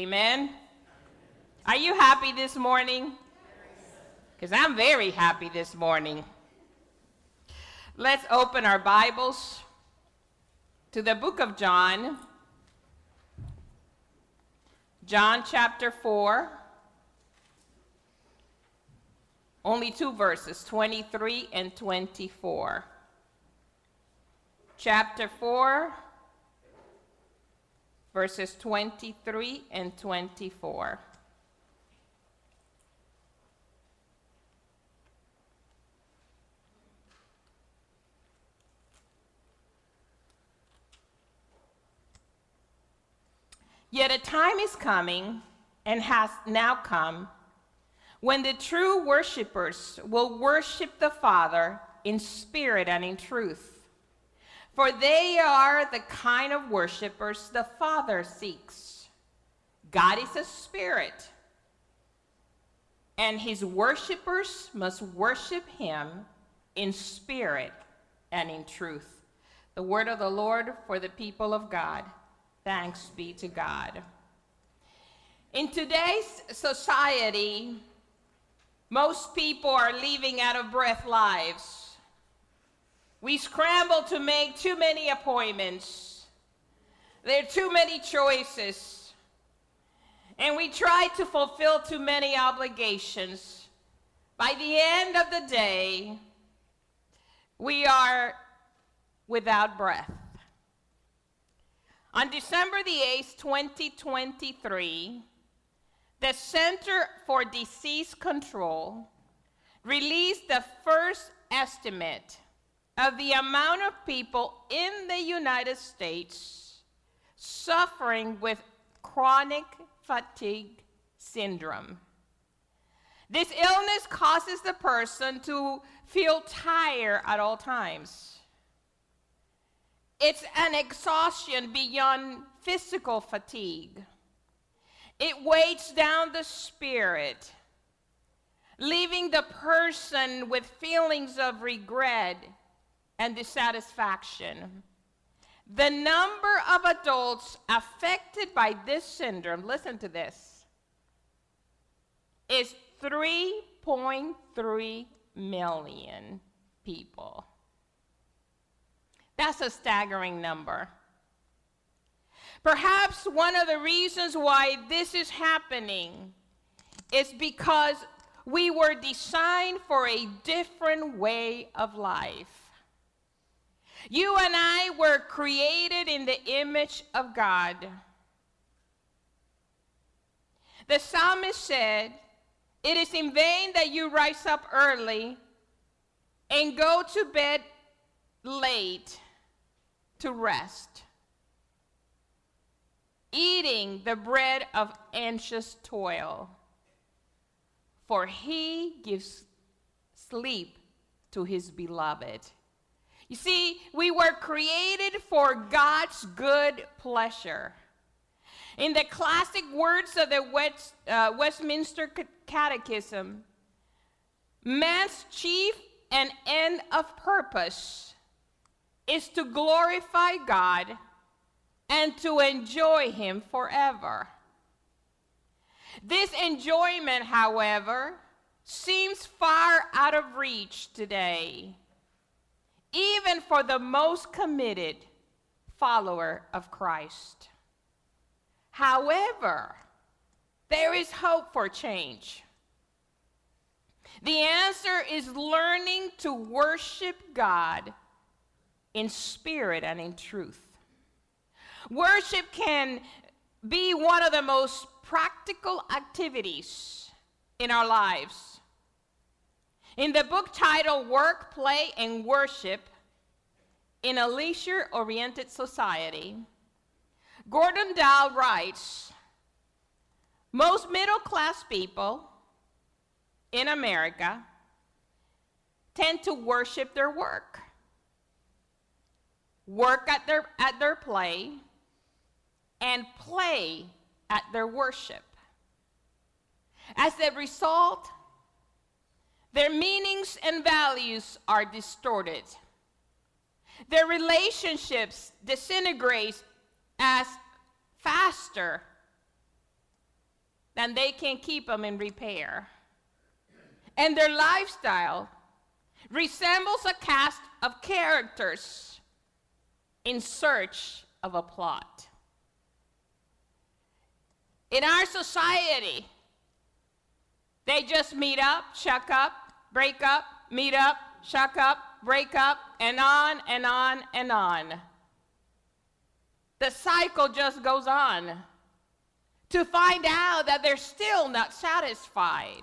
Amen. Are you happy this morning? Because I'm very happy this morning. Let's open our Bibles to the book of John. John chapter 4. Only two verses, 23 and 24. Chapter 4, verses 23 and 24. Yet a time is coming and has now come when the true worshipers will worship the Father in spirit and in truth for they are the kind of worshipers the Father seeks. God is a spirit, and his worshipers must worship him in spirit and in truth. The word of the Lord for the people of God. Thanks be to God. In today's society, most people are living out of breath lives we scramble to make too many appointments. There are too many choices. And we try to fulfill too many obligations. By the end of the day, we are without breath. On December the 8th, 2023, the Center for Disease Control released the first estimate of the amount of people in the United States suffering with chronic fatigue syndrome. This illness causes the person to feel tired at all times. It's an exhaustion beyond physical fatigue. It weighs down the spirit, leaving the person with feelings of regret and dissatisfaction. The number of adults affected by this syndrome, listen to this, is 3.3 million people. That's a staggering number. Perhaps one of the reasons why this is happening is because we were designed for a different way of life. You and I were created in the image of God. The psalmist said, It is in vain that you rise up early and go to bed late to rest, eating the bread of anxious toil, for he gives sleep to his beloved. You see, we were created for God's good pleasure. In the classic words of the West, uh, Westminster Catechism, man's chief and end of purpose is to glorify God and to enjoy Him forever. This enjoyment, however, seems far out of reach today even for the most committed follower of Christ. However, there is hope for change. The answer is learning to worship God in spirit and in truth. Worship can be one of the most practical activities in our lives. In the book titled Work, Play, and Worship in a Leisure Oriented Society, Gordon Dahl writes Most middle class people in America tend to worship their work, work at their, at their play, and play at their worship. As a result, their meanings and values are distorted. Their relationships disintegrate as faster than they can keep them in repair. And their lifestyle resembles a cast of characters in search of a plot. In our society, they just meet up, shuck up, break up, meet up, shuck up, break up, and on and on and on. The cycle just goes on to find out that they're still not satisfied.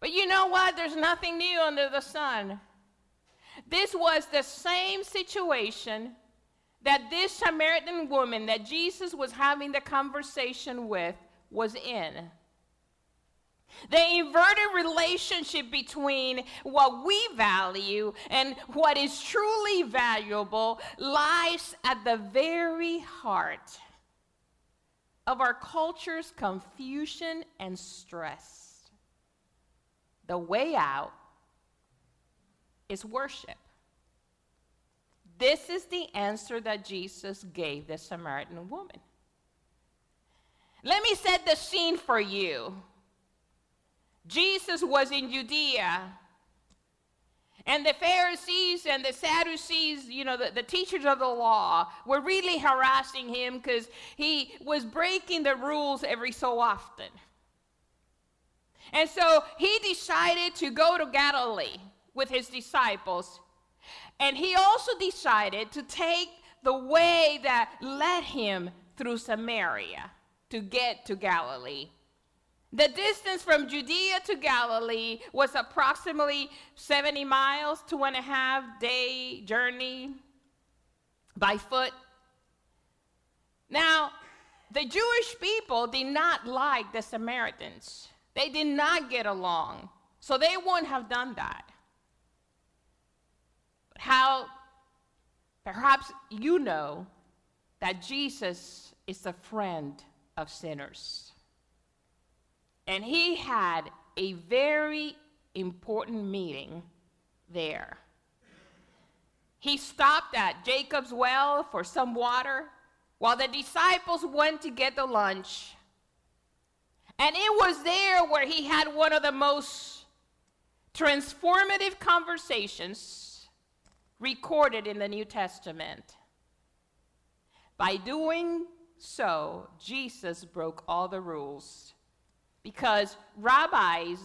But you know what? There's nothing new under the sun. This was the same situation that this Samaritan woman that Jesus was having the conversation with was in. The inverted relationship between what we value and what is truly valuable lies at the very heart of our culture's confusion and stress. The way out is worship. This is the answer that Jesus gave the Samaritan woman. Let me set the scene for you. Jesus was in Judea. And the Pharisees and the Sadducees, you know, the, the teachers of the law, were really harassing him because he was breaking the rules every so often. And so he decided to go to Galilee with his disciples. And he also decided to take the way that led him through Samaria to get to Galilee. The distance from Judea to Galilee was approximately 70 miles, two and a half day journey by foot. Now, the Jewish people did not like the Samaritans. They did not get along, so they wouldn't have done that. But how, perhaps you know that Jesus is a friend of sinners. And he had a very important meeting there. He stopped at Jacob's well for some water while the disciples went to get the lunch. And it was there where he had one of the most transformative conversations recorded in the New Testament. By doing so, Jesus broke all the rules because rabbis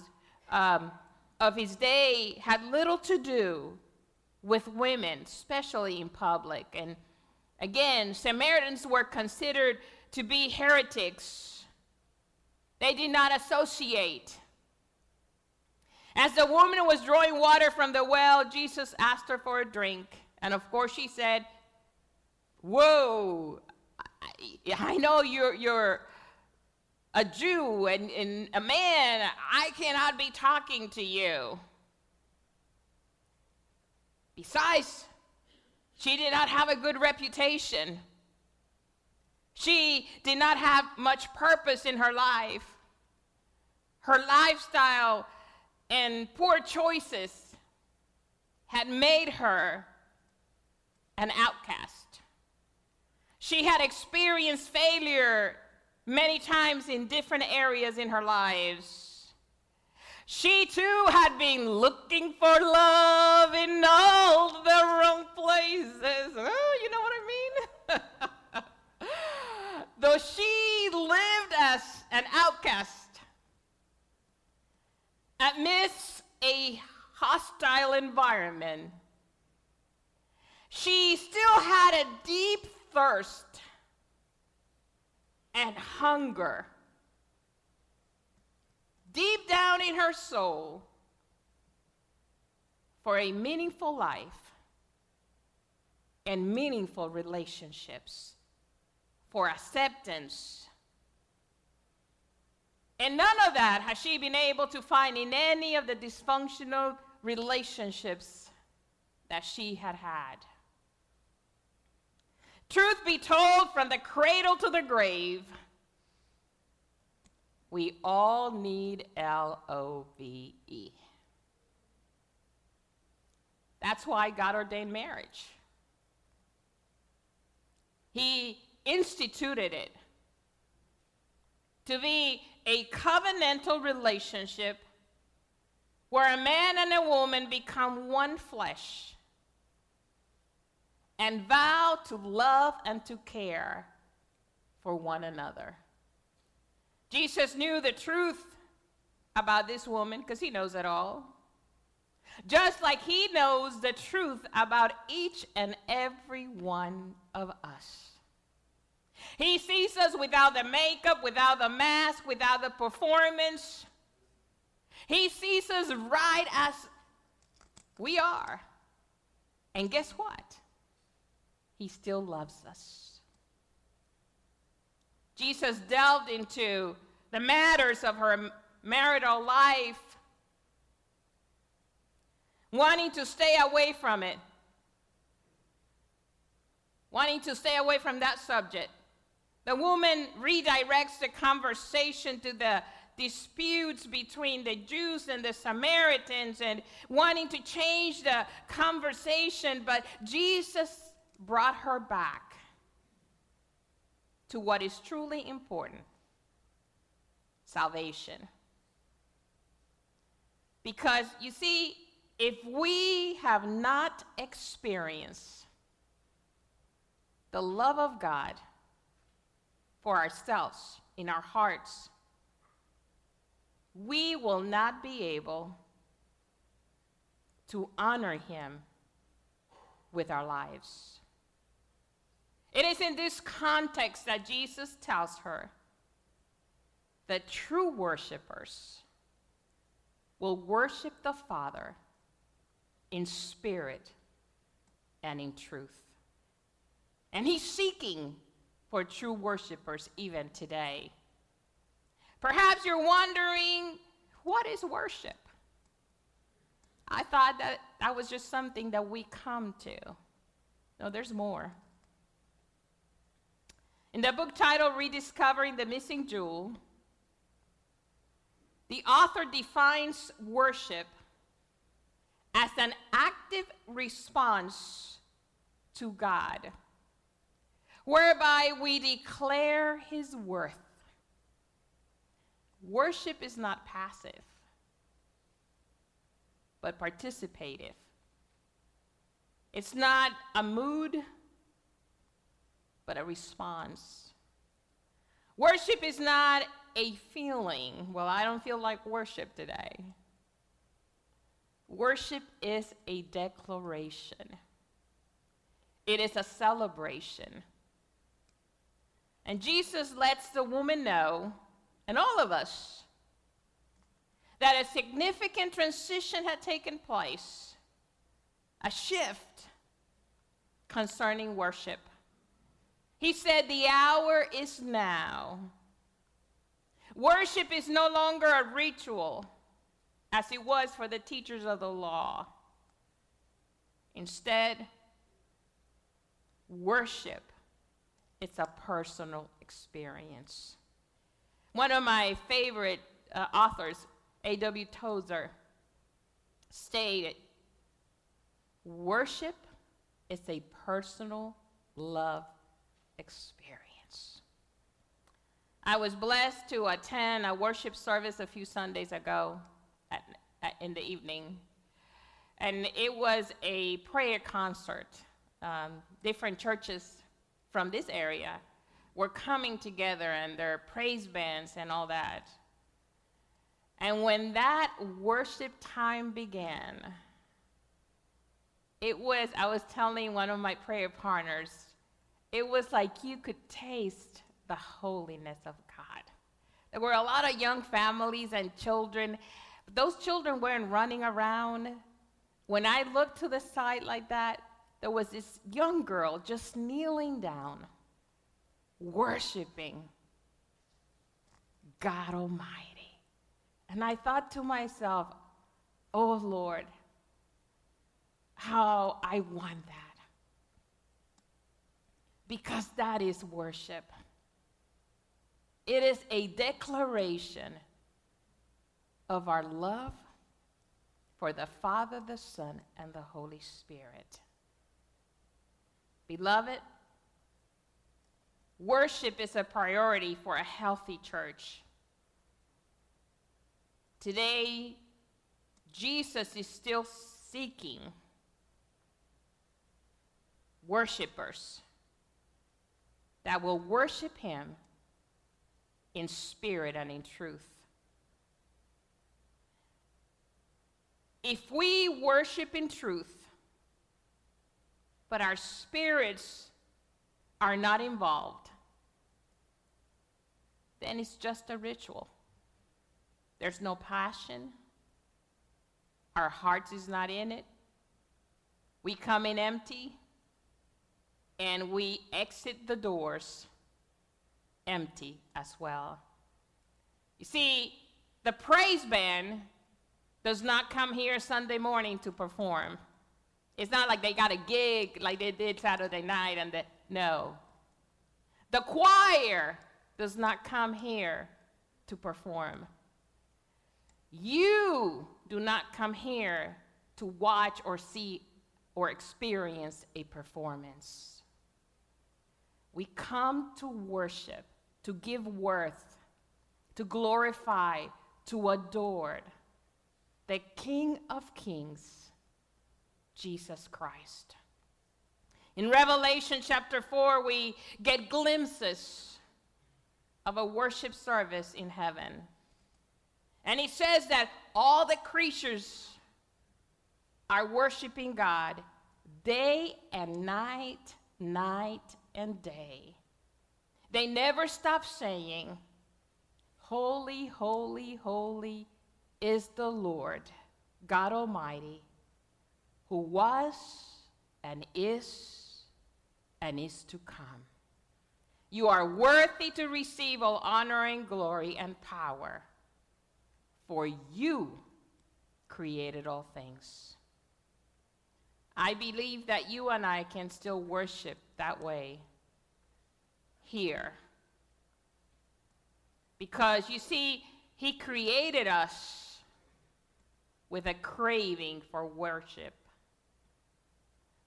um, of his day had little to do with women, especially in public. And again, Samaritans were considered to be heretics, they did not associate. As the woman was drawing water from the well, Jesus asked her for a drink. And of course, she said, Whoa, I, I know you're, you're a Jew and, and a man, I cannot be talking to you. Besides, she did not have a good reputation. She did not have much purpose in her life. Her lifestyle and poor choices had made her an outcast. She had experienced failure many times in different areas in her lives. She too had been looking for love in all the wrong places. Oh, you know what I mean? Though she lived as an outcast amidst a hostile environment, she still had a deep thirst and hunger deep down in her soul for a meaningful life and meaningful relationships, for acceptance. And none of that has she been able to find in any of the dysfunctional relationships that she had had. Truth be told, from the cradle to the grave, we all need L O V E. That's why God ordained marriage. He instituted it to be a covenantal relationship where a man and a woman become one flesh and vow to love and to care for one another. Jesus knew the truth about this woman because he knows it all. Just like he knows the truth about each and every one of us. He sees us without the makeup, without the mask, without the performance. He sees us right as we are. And guess what? He still loves us. Jesus delved into the matters of her marital life, wanting to stay away from it, wanting to stay away from that subject. The woman redirects the conversation to the disputes between the Jews and the Samaritans and wanting to change the conversation, but Jesus brought her back to what is truly important salvation. Because you see, if we have not experienced the love of God for ourselves in our hearts, we will not be able to honor Him with our lives. It is in this context that Jesus tells her that true worshipers will worship the Father in spirit and in truth. And he's seeking for true worshipers even today. Perhaps you're wondering, what is worship? I thought that that was just something that we come to. No, there's more. In the book titled Rediscovering the Missing Jewel, the author defines worship as an active response to God, whereby we declare his worth. Worship is not passive, but participative. It's not a mood, but a response. Worship is not a feeling. Well, I don't feel like worship today. Worship is a declaration, it is a celebration. And Jesus lets the woman know, and all of us, that a significant transition had taken place, a shift concerning worship. He said, The hour is now Worship is no longer a ritual as it was for the teachers of the law. Instead, worship it's a personal experience. One of my favorite uh, authors, A.W. Tozer, stated worship is a personal love experience. I was blessed to attend a worship service a few Sundays ago at, at, in the evening. And it was a prayer concert. Um, different churches from this area were coming together and their praise bands and all that. And when that worship time began, it was, I was telling one of my prayer partners, it was like you could taste the holiness of God. There were a lot of young families and children. Those children weren't running around. When I looked to the side like that, there was this young girl just kneeling down, worshiping God Almighty. And I thought to myself, oh Lord, how I want that. Because that is worship. It is a declaration of our love for the Father, the Son, and the Holy Spirit. Beloved, Worship is a priority for a healthy church. Today, Jesus is still seeking worshipers that will worship him in spirit and in truth. If we worship in truth, but our spirits are not involved, then it's just a ritual. There's no passion. Our hearts is not in it. We come in empty and we exit the doors empty as well. You see, the praise band does not come here Sunday morning to perform. It's not like they got a gig like they did Saturday night and the, no. The choir does not come here to perform. You do not come here to watch or see or experience a performance. We come to worship, to give worth, to glorify, to adore the King of Kings, Jesus Christ. In Revelation chapter 4, we get glimpses of a worship service in heaven. And he says that all the creatures are worshiping God day and night, night and day. They never stop saying, Holy, holy, holy is the Lord, God Almighty, who was and is and is to come. You are worthy to receive all honor and glory and power, for you created all things. I believe that you and I can still worship that way here. Because you see, He created us with a craving for worship,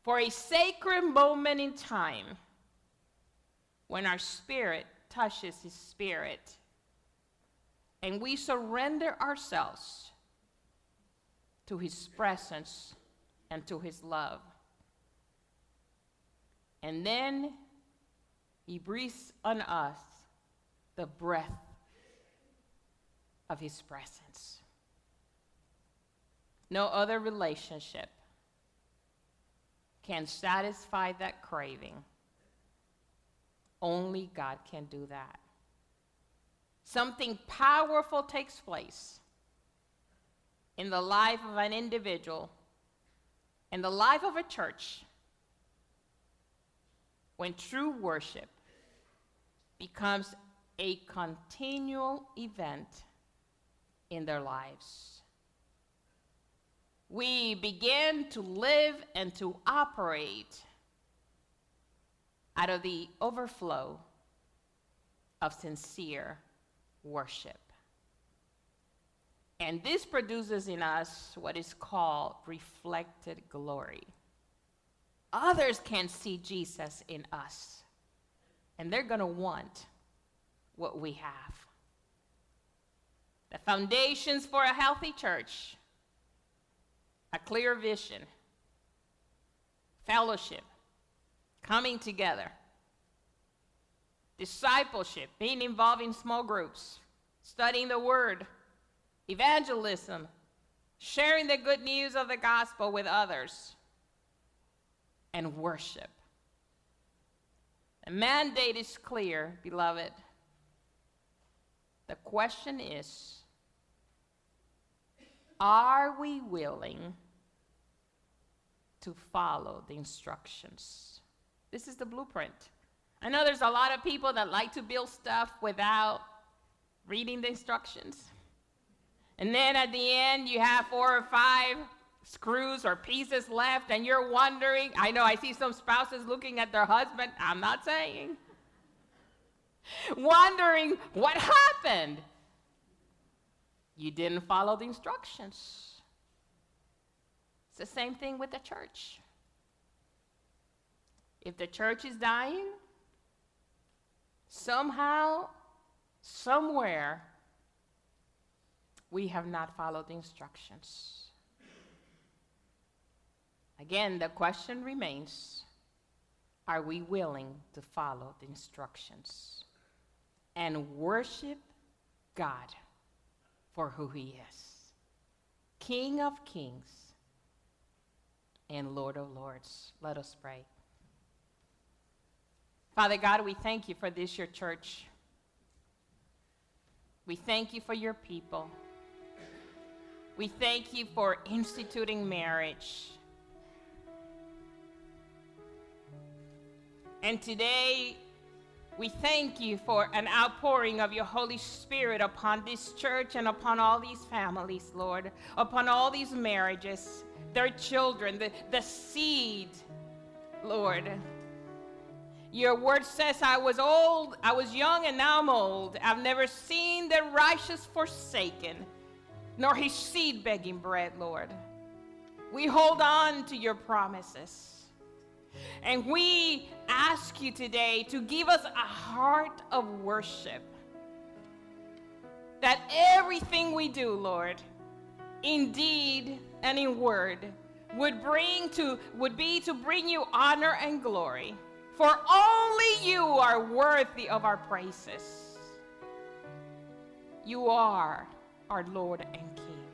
for a sacred moment in time when our spirit touches His spirit and we surrender ourselves to His presence and to his love. And then he breathes on us the breath of his presence. No other relationship can satisfy that craving. Only God can do that. Something powerful takes place in the life of an individual in the life of a church when true worship becomes a continual event in their lives. We begin to live and to operate out of the overflow of sincere worship. And this produces in us what is called reflected glory. Others can see Jesus in us, and they're going to want what we have. The foundations for a healthy church a clear vision, fellowship, coming together, discipleship, being involved in small groups, studying the Word evangelism, sharing the good news of the gospel with others, and worship. The mandate is clear, beloved. The question is are we willing to follow the instructions? This is the blueprint. I know there's a lot of people that like to build stuff without reading the instructions. And then at the end, you have four or five screws or pieces left, and you're wondering. I know I see some spouses looking at their husband, I'm not saying, wondering what happened. You didn't follow the instructions. It's the same thing with the church. If the church is dying, somehow, somewhere, we have not followed the instructions. Again, the question remains are we willing to follow the instructions and worship God for who He is? King of kings and Lord of lords. Let us pray. Father God, we thank you for this, your church. We thank you for your people. We thank you for instituting marriage. And today, we thank you for an outpouring of your Holy Spirit upon this church and upon all these families, Lord, upon all these marriages, their children, the, the seed, Lord. Your word says, I was old, I was young, and now I'm old. I've never seen the righteous forsaken, nor his seed begging bread, Lord. We hold on to your promises. And we ask you today to give us a heart of worship. That everything we do, Lord, in deed and in word, would bring to would be to bring you honor and glory. For only you are worthy of our praises. You are our Lord and King.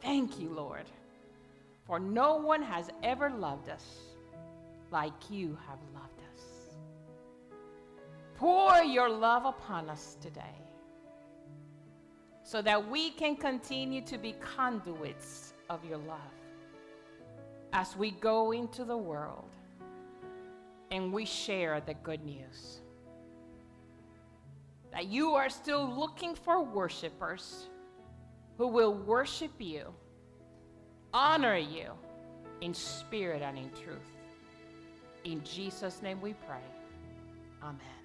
Thank you, Lord, for no one has ever loved us like you have loved us. Pour your love upon us today so that we can continue to be conduits of your love as we go into the world and we share the good news. That you are still looking for worshipers who will worship you, honor you in spirit and in truth. In Jesus' name we pray. Amen.